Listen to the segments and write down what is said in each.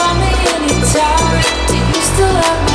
Call me anytime. Do you still love me?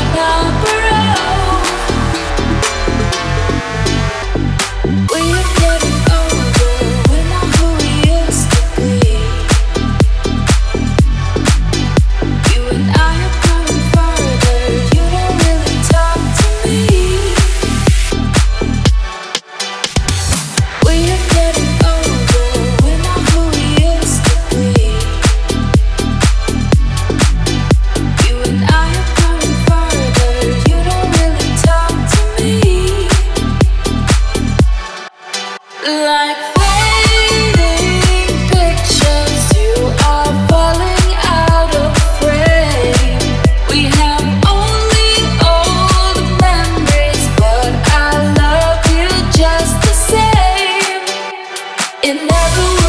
Never. the